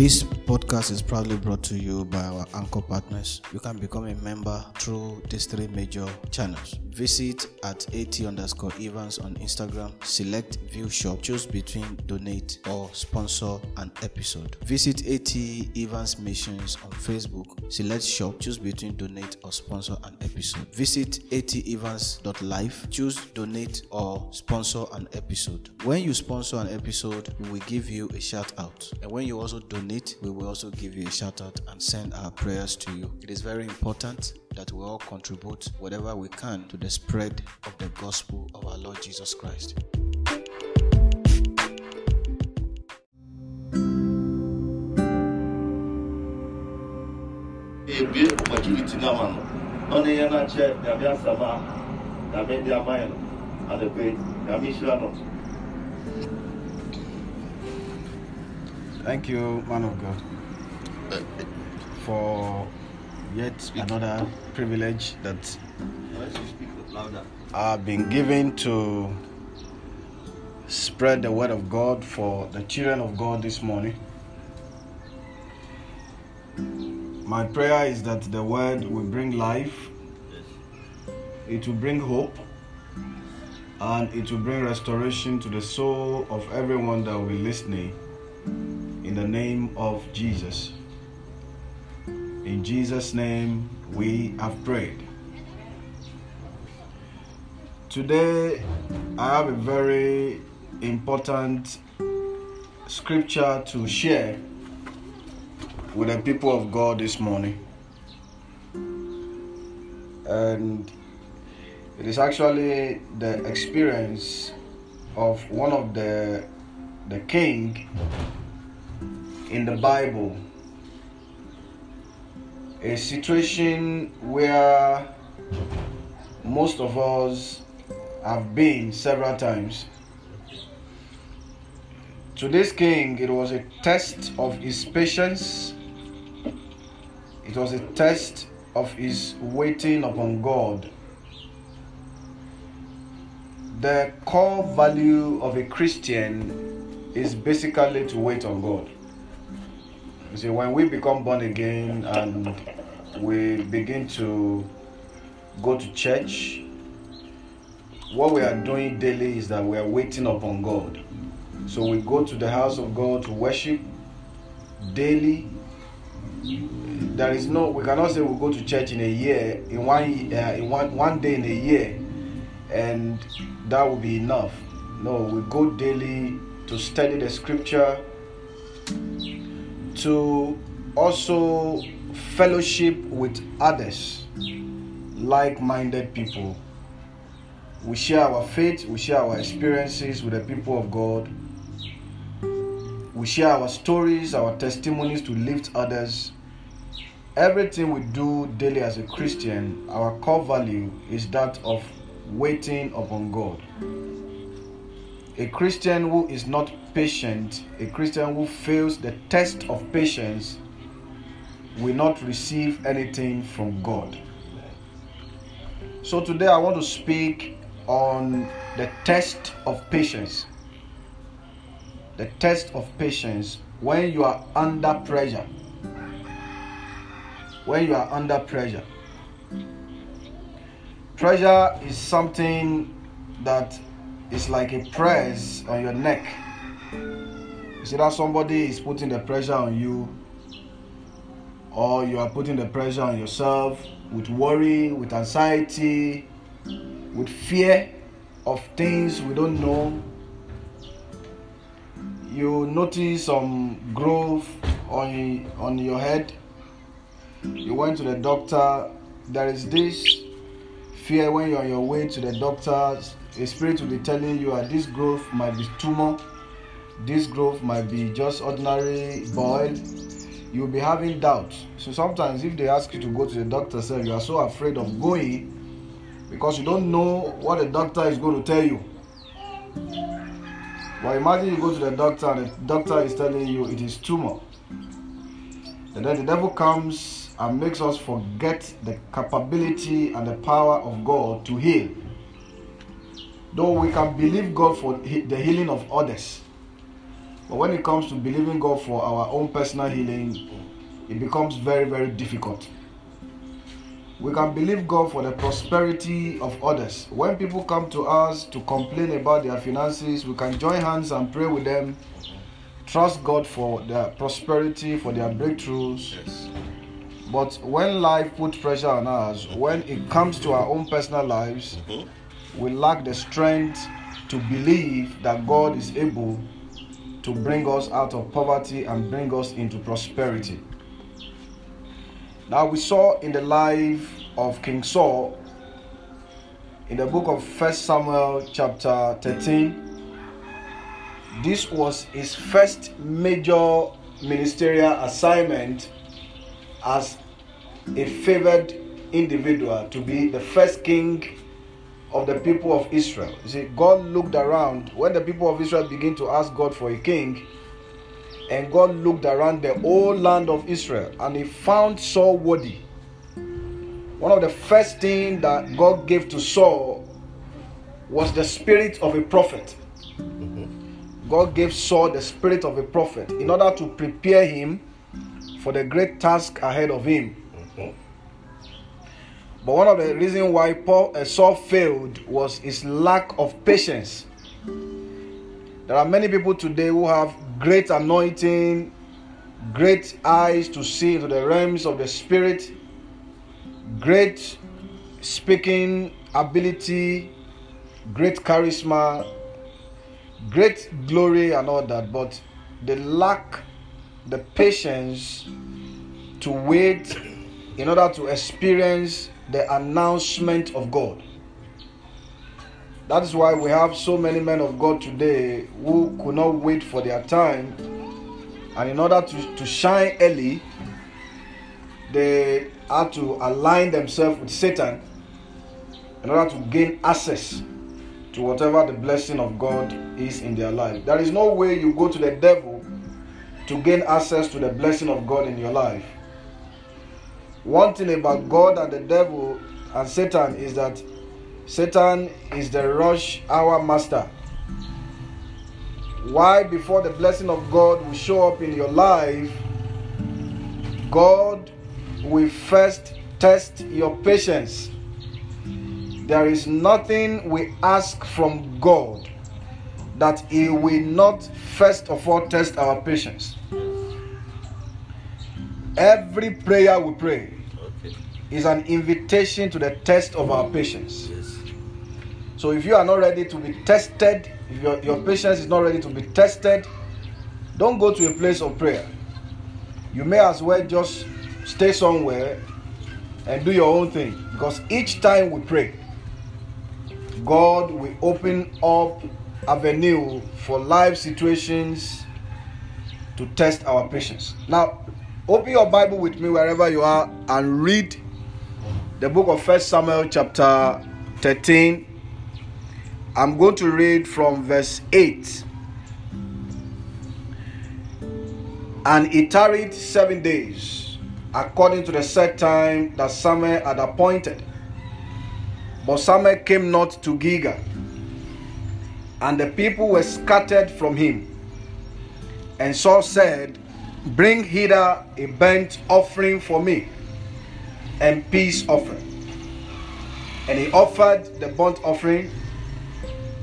This podcast is proudly brought to you by our anchor partners. You can become a member through these three major channels. Visit at AT underscore Evans on Instagram, select view shop, choose between donate or sponsor an episode. Visit AT Evans Missions on Facebook, select shop, choose between donate or sponsor an episode. Visit atevans.life, choose donate or sponsor an episode. When you sponsor an episode, we will give you a shout out. And when you also donate, we will also give you a shout out and send our prayers to you. It is very important that we all contribute whatever we can to the spread of the gospel of our Lord Jesus Christ. Thank you, man of God, for yet another privilege that. I've been given to spread the word of God for the children of God this morning. My prayer is that the word will bring life, it will bring hope, and it will bring restoration to the soul of everyone that will be listening in the name of Jesus. In Jesus' name we have prayed. Today, I have a very important scripture to share with the people of God this morning. And it is actually the experience of one of the the king in the Bible. A situation where most of us have been several times. To this king, it was a test of his patience, it was a test of his waiting upon God. The core value of a Christian is basically to wait on God. You see, when we become born again and we begin to go to church, what we are doing daily is that we are waiting upon God. So we go to the house of God to worship daily. There is no, we cannot say we go to church in a year, in one, uh, in one, one day in a year, and that will be enough. No, we go daily to study the scripture, to also fellowship with others, like minded people. We share our faith, we share our experiences with the people of God. We share our stories, our testimonies to lift others. Everything we do daily as a Christian, our core value is that of waiting upon God. A Christian who is not patient, a Christian who fails the test of patience, will not receive anything from God. So today I want to speak on the test of patience. The test of patience when you are under pressure. When you are under pressure. Pressure is something that is like a press on your neck. You see that somebody is putting the pressure on you, or you are putting the pressure on yourself with worry, with anxiety, with fear of things we don't know. You notice some growth on on your head. You went to the doctor. There is this fear when you're on your way to the doctor. A spirit will be telling you that this growth might be tumor. This growth might be just ordinary boil. you'll be having doubts. So sometimes if they ask you to go to the doctor, say you are so afraid of going because you don't know what the doctor is going to tell you. But imagine you go to the doctor and the doctor is telling you it is tumor. And then the devil comes and makes us forget the capability and the power of God to heal. Though we can believe God for the healing of others, but when it comes to believing God for our own personal healing, it becomes very, very difficult. We can believe God for the prosperity of others. When people come to us to complain about their finances, we can join hands and pray with them, trust God for their prosperity, for their breakthroughs. Yes. But when life puts pressure on us, when it comes to our own personal lives, mm-hmm. we lack the strength to believe that God is able to bring us out of poverty and bring us into prosperity. Now, we saw in the life of King Saul in the book of First Samuel, chapter 13. This was his first major ministerial assignment as a favored individual to be the first king of the people of Israel. You see, God looked around when the people of Israel began to ask God for a king, and God looked around the whole land of Israel and he found Saul worthy. One of the first things that God gave to Saul was the spirit of a prophet. God gave Saul the spirit of a prophet in order to prepare him for the great task ahead of him. But one of the reasons why Paul, uh, Saul failed was his lack of patience. There are many people today who have great anointing, great eyes to see into the realms of the spirit, great speaking ability, great charisma, great glory, and all that, but they lack the patience to wait in order to experience the announcement of God. That is why we have so many men of God today who could not wait for their time. And in order to, to shine early, they had to align themselves with Satan in order to gain access to whatever the blessing of God is in their life. There is no way you go to the devil to gain access to the blessing of God in your life. One thing about God and the devil and Satan is that Satan is the rush hour master. Why, before the blessing of God will show up in your life, God will first test your patience. There is nothing we ask from God that He will not first of all test our patience. Every prayer we pray okay. is an invitation to the test of our patience. Yes. So if you are not ready to be tested, if your, your patience is not ready to be tested, don't go to a place of prayer. You may as well just stay somewhere and do your own thing. Because each time we pray, God will open up avenue for life situations to test our patience. Now, Open your Bible with me wherever you are and read the book of First Samuel, chapter 13. I'm going to read from verse 8. And he tarried seven days, according to the set time that Samuel had appointed. But Samuel came not to Gilgal, and the people were scattered from him. And Saul said, Bring hither a burnt offering for me and peace offering. And he offered the burnt offering,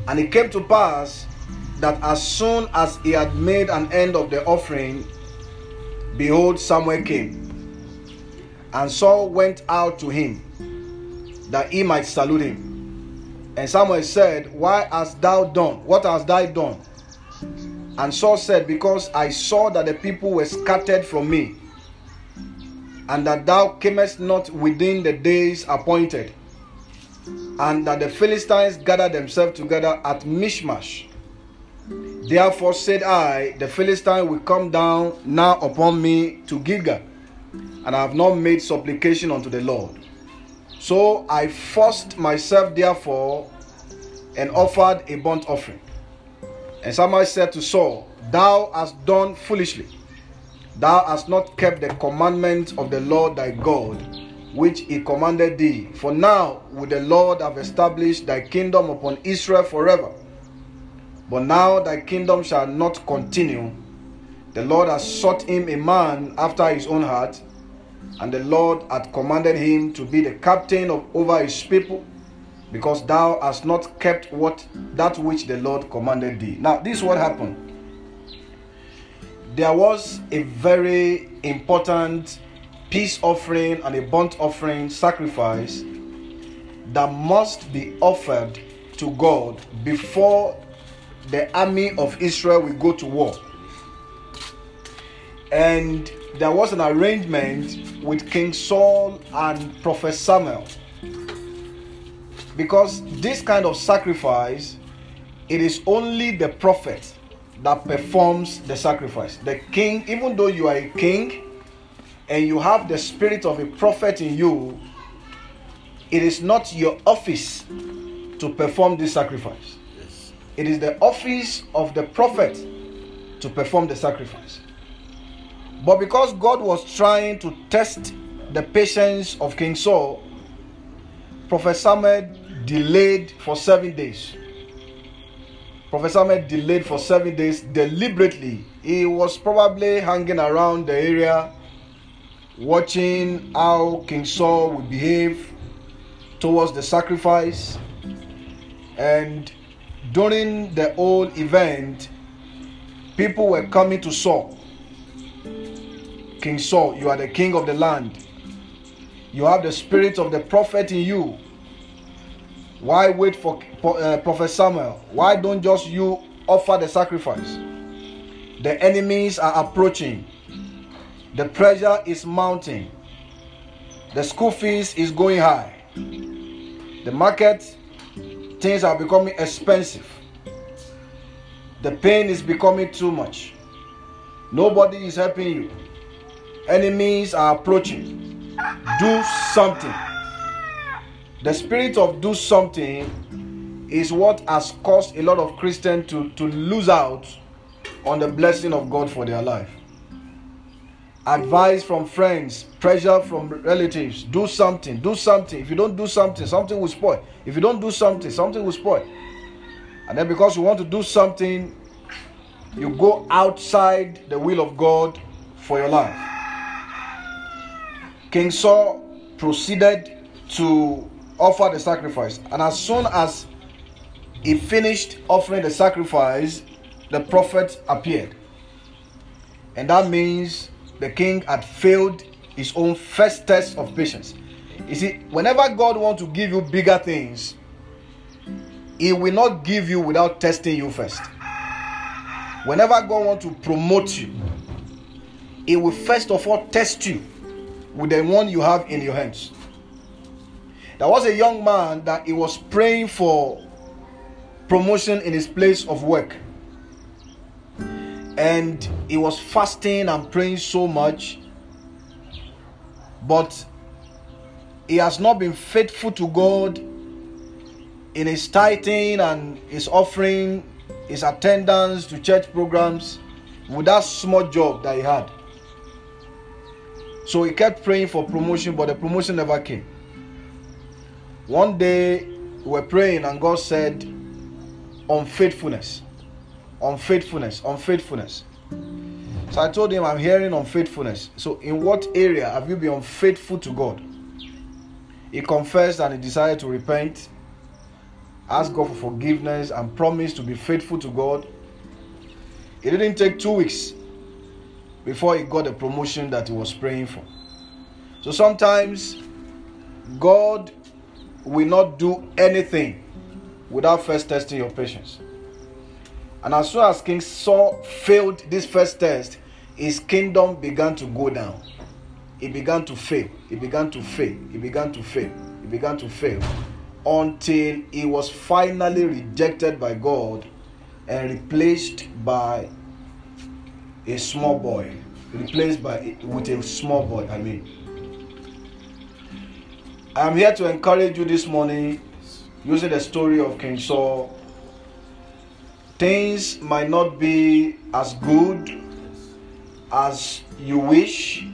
and it came to pass that as soon as he had made an end of the offering, behold, Samuel came. And Saul went out to him that he might salute him. And Samuel said, Why hast thou done? What hast thou done? And Saul said, Because I saw that the people were scattered from me, and that thou camest not within the days appointed, and that the Philistines gathered themselves together at Michmash. Therefore said I, the Philistine will come down now upon me to Gilgal, and I have not made supplication unto the Lord. So I forced myself therefore and offered a burnt offering. And Samuel said to Saul, Thou hast done foolishly. Thou hast not kept the commandment of the Lord thy God, which he commanded thee. For now would the Lord have established thy kingdom upon Israel forever. But now thy kingdom shall not continue. The Lord has sought him a man after his own heart, and the Lord hath commanded him to be the captain of over his people, because thou hast not kept what that which the Lord commanded thee. Now, this is what happened. There was a very important peace offering and a burnt offering sacrifice that must be offered to God before the army of Israel will go to war. And there was an arrangement with King Saul and Prophet Samuel. Because this kind of sacrifice, it is only the prophet that performs the sacrifice. The king, even though you are a king and you have the spirit of a prophet in you, it is not your office to perform this sacrifice. It is the office of the prophet to perform the sacrifice. But because God was trying to test the patience of King Saul, Prophet Samuel delayed for seven days. Prophet Samuel delayed for seven days deliberately. He was probably hanging around the area, watching how King Saul would behave towards the sacrifice. And during the whole event, people were coming to Saul. King Saul, you are the king of the land. You have the spirit of the prophet in you. Why wait for uh, Prophet Samuel? Why don't just you offer the sacrifice? The enemies are approaching. The pressure is mounting. The school fees is going high. The market things are becoming expensive. The pain is becoming too much. Nobody is helping you. Enemies are approaching. Do something. The spirit of do something is what has caused a lot of Christians to, to lose out on the blessing of God for their life. Advice from friends, pressure from relatives. Do something, do something. If you don't do something, something will spoil. If you don't do something, something will spoil. And then because you want to do something, you go outside the will of God for your life. King Saul proceeded to offer the sacrifice. And as soon as he finished offering the sacrifice, the prophet appeared. And that means the king had failed his own first test of patience. You see, whenever God wants to give you bigger things, He will not give you without testing you first. Whenever God wants to promote you, He will first of all test you with the one you have in your hands. There was a young man that he was praying for promotion in his place of work. And he was fasting and praying so much. But he has not been faithful to God in his tithing and his offering, his attendance to church programs with that small job that he had. So he kept praying for promotion, but the promotion never came. One day we were praying, and God said, Unfaithfulness, unfaithfulness, unfaithfulness. So I told him, I'm hearing unfaithfulness. So, in what area have you been unfaithful to God? He confessed and he decided to repent, ask God for forgiveness, and promise to be faithful to God. It didn't take two weeks before he got the promotion that he was praying for. So sometimes God will not do anything without first testing your patience. And as soon as King Saul failed this first test, his kingdom began to go down. It began to fail. It began to fail. It began to fail. It began to fail. Until he was finally rejected by God and replaced by a small boy. Replaced by with a small boy, I mean. I'm here to encourage you this morning using the story of King Saul. Things might not be as good as you wish,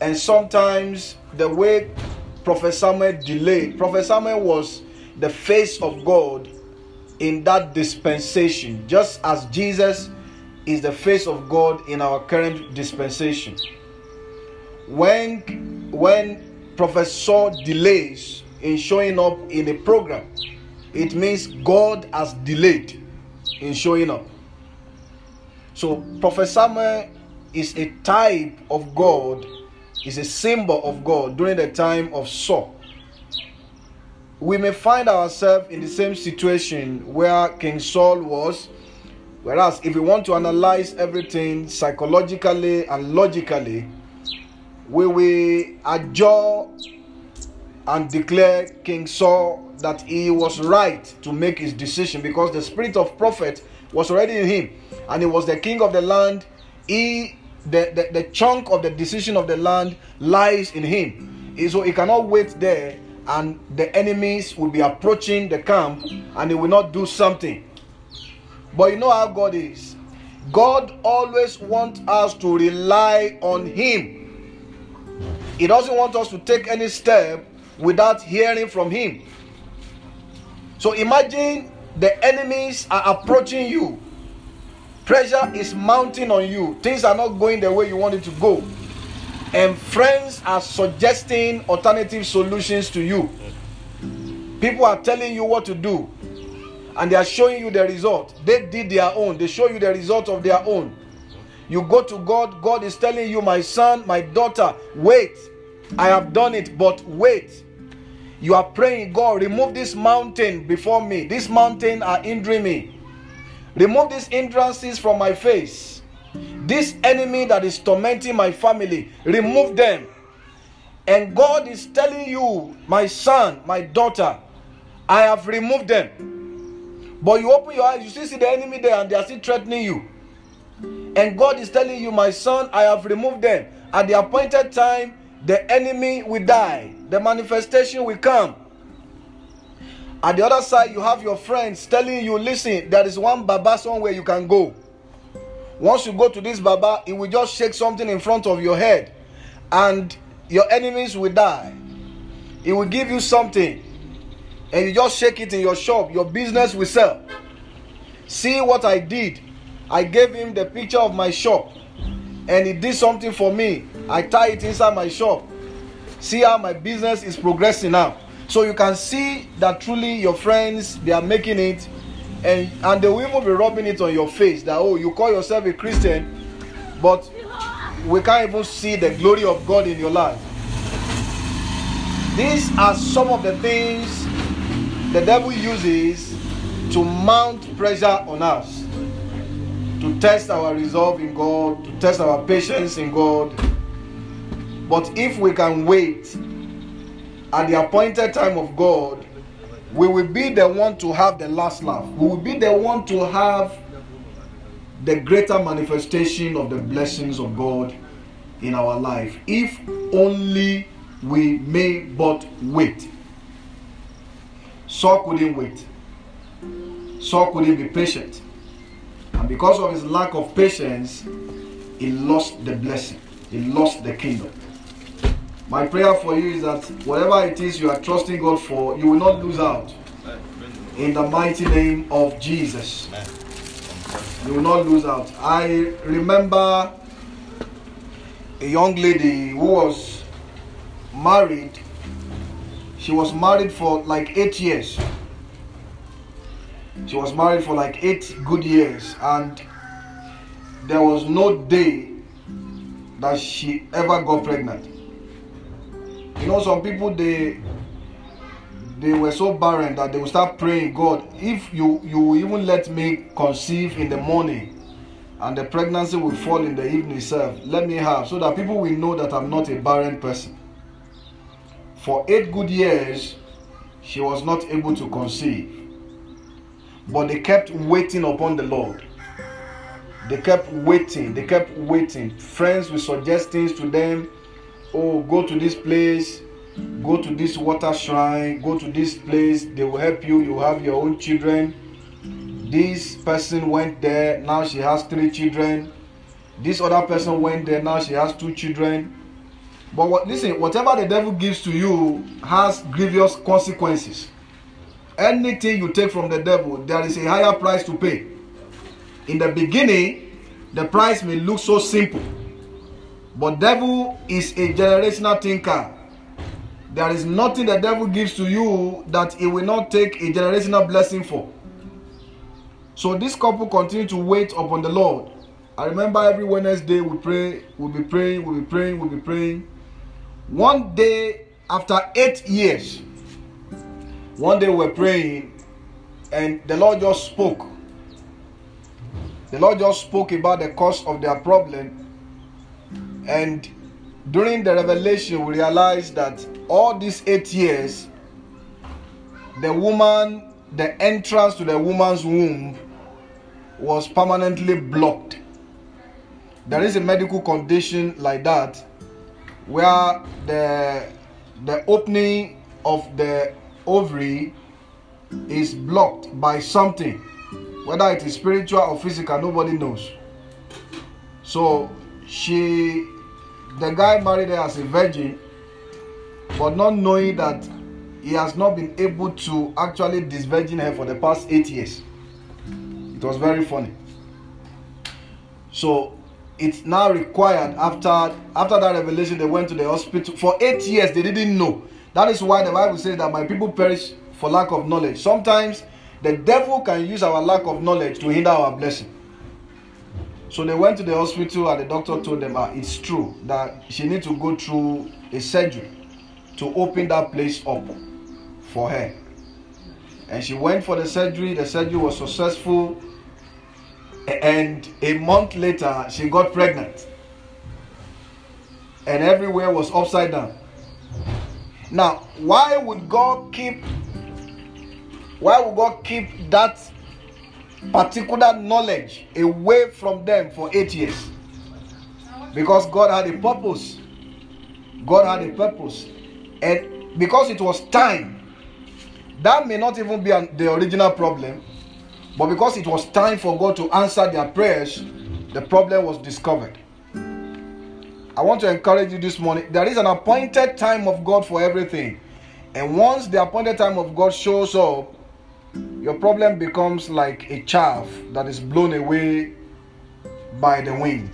and sometimes the way Prophet Samuel delayed, Prophet Samuel was the face of God in that dispensation, just as Jesus is the face of God in our current dispensation. When when Prophet Saul delays in showing up in a program, it means God has delayed in showing up. So, Prophet Samuel is a type of God, is a symbol of God during the time of Saul. We may find ourselves in the same situation where King Saul was. Whereas, if we want to analyze everything psychologically and logically, we will adjure and declare King Saul that he was right to make his decision because the spirit of prophet was already in him and he was the king of the land. He the, the, the chunk of the decision of the land lies in him. So he cannot wait there and the enemies will be approaching the camp and he will not do something. But you know how God is. God always wants us to rely on him he doesn't want us to take any step without hearing from Him. So imagine the enemies are approaching you, pressure is mounting on you, things are not going the way you want it to go, and friends are suggesting alternative solutions to you. People are telling you what to do, and they are showing you the result. They did their own, they show you the result of their own. You go to God, God is telling you, my son, my daughter, wait. I have done it, but wait. You are praying, God, remove this mountain before me. This mountain are hindering me. Remove these hindrances from my face. This enemy that is tormenting my family, remove them. And God is telling you, my son, my daughter, I have removed them. But you open your eyes, you still see the enemy there, and they are still threatening you. And God is telling you, my son, I have removed them. At the appointed time, the enemy will die, the manifestation will come. At the other side, you have your friends telling you, listen, there is one Baba somewhere you can go. Once you go to this Baba, he will just shake something in front of your head, and your enemies will die. He will give you something, and you just shake it in your shop, your business will sell. See what I did. I gave him the picture of my shop, and he did something for me. I tie it inside my shop. See how my business is progressing now. So you can see that truly your friends they are making it and and they will even be rubbing it on your face that oh you call yourself a Christian, but we can't even see the glory of God in your life. These are some of the things the devil uses to mount pressure on us, to test our resolve in God, to test our patience in God. But if we can wait at the appointed time of God, we will be the one to have the last laugh. We will be the one to have the greater manifestation of the blessings of God in our life. If only we may but wait. Saul couldn't wait. Saul couldn't be patient. And because of his lack of patience, he lost the blessing. He lost the kingdom. My prayer for you is that whatever it is you are trusting God for, you will not lose out. In the mighty name of Jesus. You will not lose out. I remember a young lady who was married. She was married for like eight years. She was married for like eight good years, and there was no day that she ever got pregnant. You know, some people they they were so barren that they will start praying, God, if you you even let me conceive in the morning and the pregnancy will fall in the evening itself, let me have so that people will know that I'm not a barren person. For eight good years, she was not able to conceive. But they kept waiting upon the Lord. They kept waiting, they kept waiting. Friends will suggest things to them oh, go to this place, go to this water shrine, go to this place, they will help you, you have your own children. This person went there, now she has three children. This other person went there, now she has two children. But what, listen, whatever the devil gives to you has grievous consequences. Anything you take from the devil, there is a higher price to pay. In the beginning, the price may look so simple. But devil is a generational thinker. There is nothing the devil gives to you that he will not take a generational blessing for. So this couple continue to wait upon the Lord. I remember every Wednesday we pray, we'll be praying, we'll be praying, we'll be praying. One day after eight years, one day we're praying, and the Lord just spoke. The Lord just spoke about the cause of their problem. And during the revelation, we realized that all these eight years, the woman, the entrance to the woman's womb was permanently blocked. There is a medical condition like that where the the opening of the ovary is blocked by something whether it is spiritual or physical nobody knows. So she the guy married her as a virgin but not knowing that he has not been able to actually disvirgin her for the past eight years. It was very funny. So it's now required after after that revelation they went to the hospital. For eight years they didn't know that is why the bible says that my people perish for lack of knowledge. Sometimes the devil can use our lack of knowledge to hinder our blessing. So they went to the hospital and the doctor told them ah, it's true that she needs to go through a surgery to open that place up for her. And she went for the surgery. The surgery was successful. And a month later she got pregnant. And everywhere was upside down now why would god keep why would god keep that particular knowledge away from them for eight years? Because god had a purpose. God had a purpose. And because it was time that may not even be an, the original problem but because it was time for God to answer their prayers, the problem was discovered. I want to encourage you this morning. There is an appointed time of God for everything. And once the appointed time of God shows up, your problem becomes like a chaff that is blown away by the wind.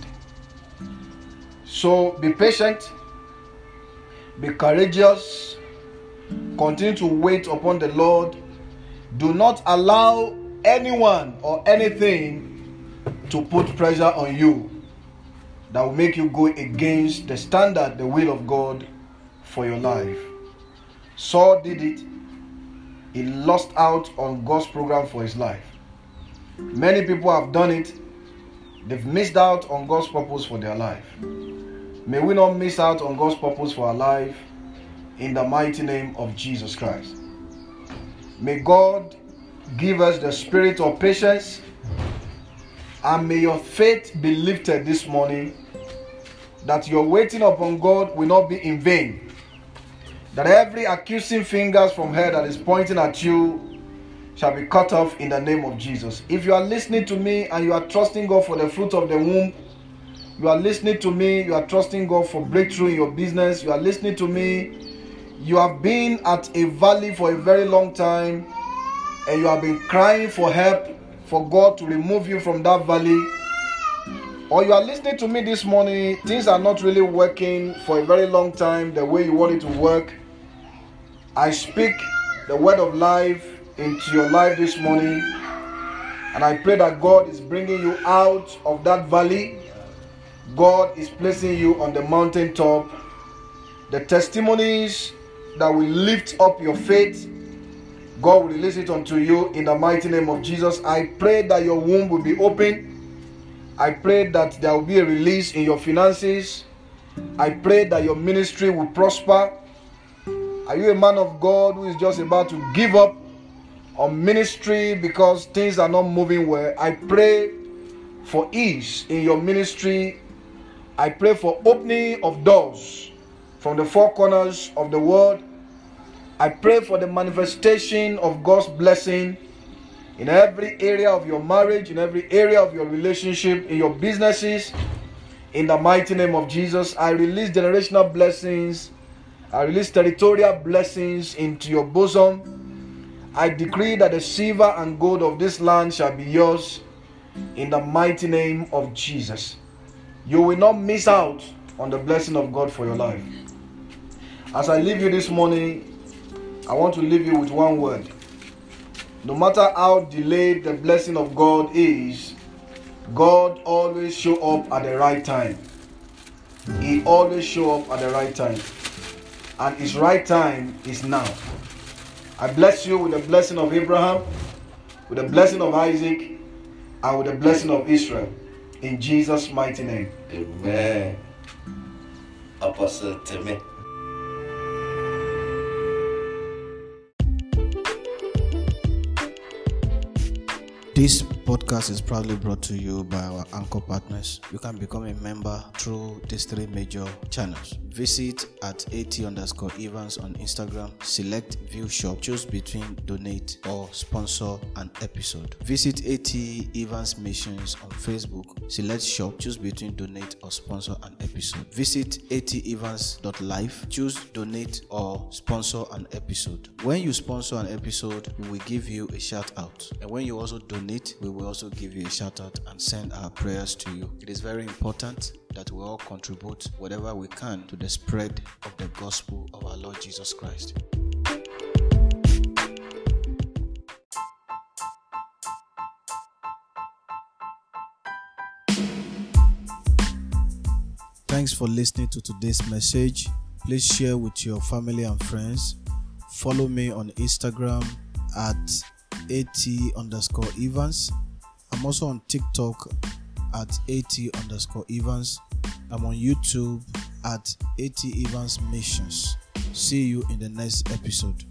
So be patient, be courageous, continue to wait upon the Lord. Do not allow anyone or anything to put pressure on you that will make you go against the standard, the will of God for your life. Saul did it. He lost out on God's program for his life. Many people have done it. They've missed out on God's purpose for their life. May we not miss out on God's purpose for our life in the mighty name of Jesus Christ. May God give us the spirit of patience and may your faith be lifted this morning that your waiting upon God will not be in vain. That every accusing fingers from her that is pointing at you shall be cut off in the name of Jesus. If you are listening to me and you are trusting God for the fruit of the womb, you are listening to me, you are trusting God for breakthrough in your business, you are listening to me, you have been at a valley for a very long time and you have been crying for help for God to remove you from that valley, or you are listening to me this morning, things are not really working for a very long time the way you want it to work. I speak the word of life into your life this morning, and I pray that God is bringing you out of that valley. God is placing you on the mountaintop. The testimonies that will lift up your faith God will release it unto you in the mighty name of Jesus. I pray that your womb will be open. I pray that there will be a release in your finances. I pray that your ministry will prosper. Are you a man of God who is just about to give up? on ministry because things are not moving well. I pray for ease in your ministry. I pray for opening of doors from the four corners of the world. I pray for the manifestation of God's blessing in every area of your marriage, in every area of your relationship, in your businesses. In the mighty name of Jesus, I release generational blessings. I release territorial blessings into your bosom. I decree that the silver and gold of this land shall be yours in the mighty name of Jesus. You will not miss out on the blessing of God for your life. As I leave you this morning, I want to leave you with one word. No matter how delayed the blessing of God is, God always show up at the right time. He always show up at the right time. And his right time is now. I bless you with the blessing of Abraham, with the blessing of Isaac, and with the blessing of Israel. In Jesus' mighty name. Amen. Apostle Timmy. This podcast is proudly brought to you by our anchor partners. You can become a member through these three major channels. Visit at AT underscore Evans on Instagram, select view shop, choose between donate or sponsor an episode. Visit AT Evans Missions on Facebook, select shop, choose between donate or sponsor an episode. Visit at atevans.life, choose donate or sponsor an episode. When you sponsor an episode, we will give you a shout out. And when you also donate, we will also give you a shout out and send our prayers to you. It is very important that we all contribute whatever we can to the spread of the gospel of our Lord Jesus Christ. Thanks for listening to today's message. Please share with your family and friends. Follow me on Instagram at at underscore Evans. I'm also on TikTok at at underscore Evans. I'm on YouTube at at Evans Missions. See you in the next episode.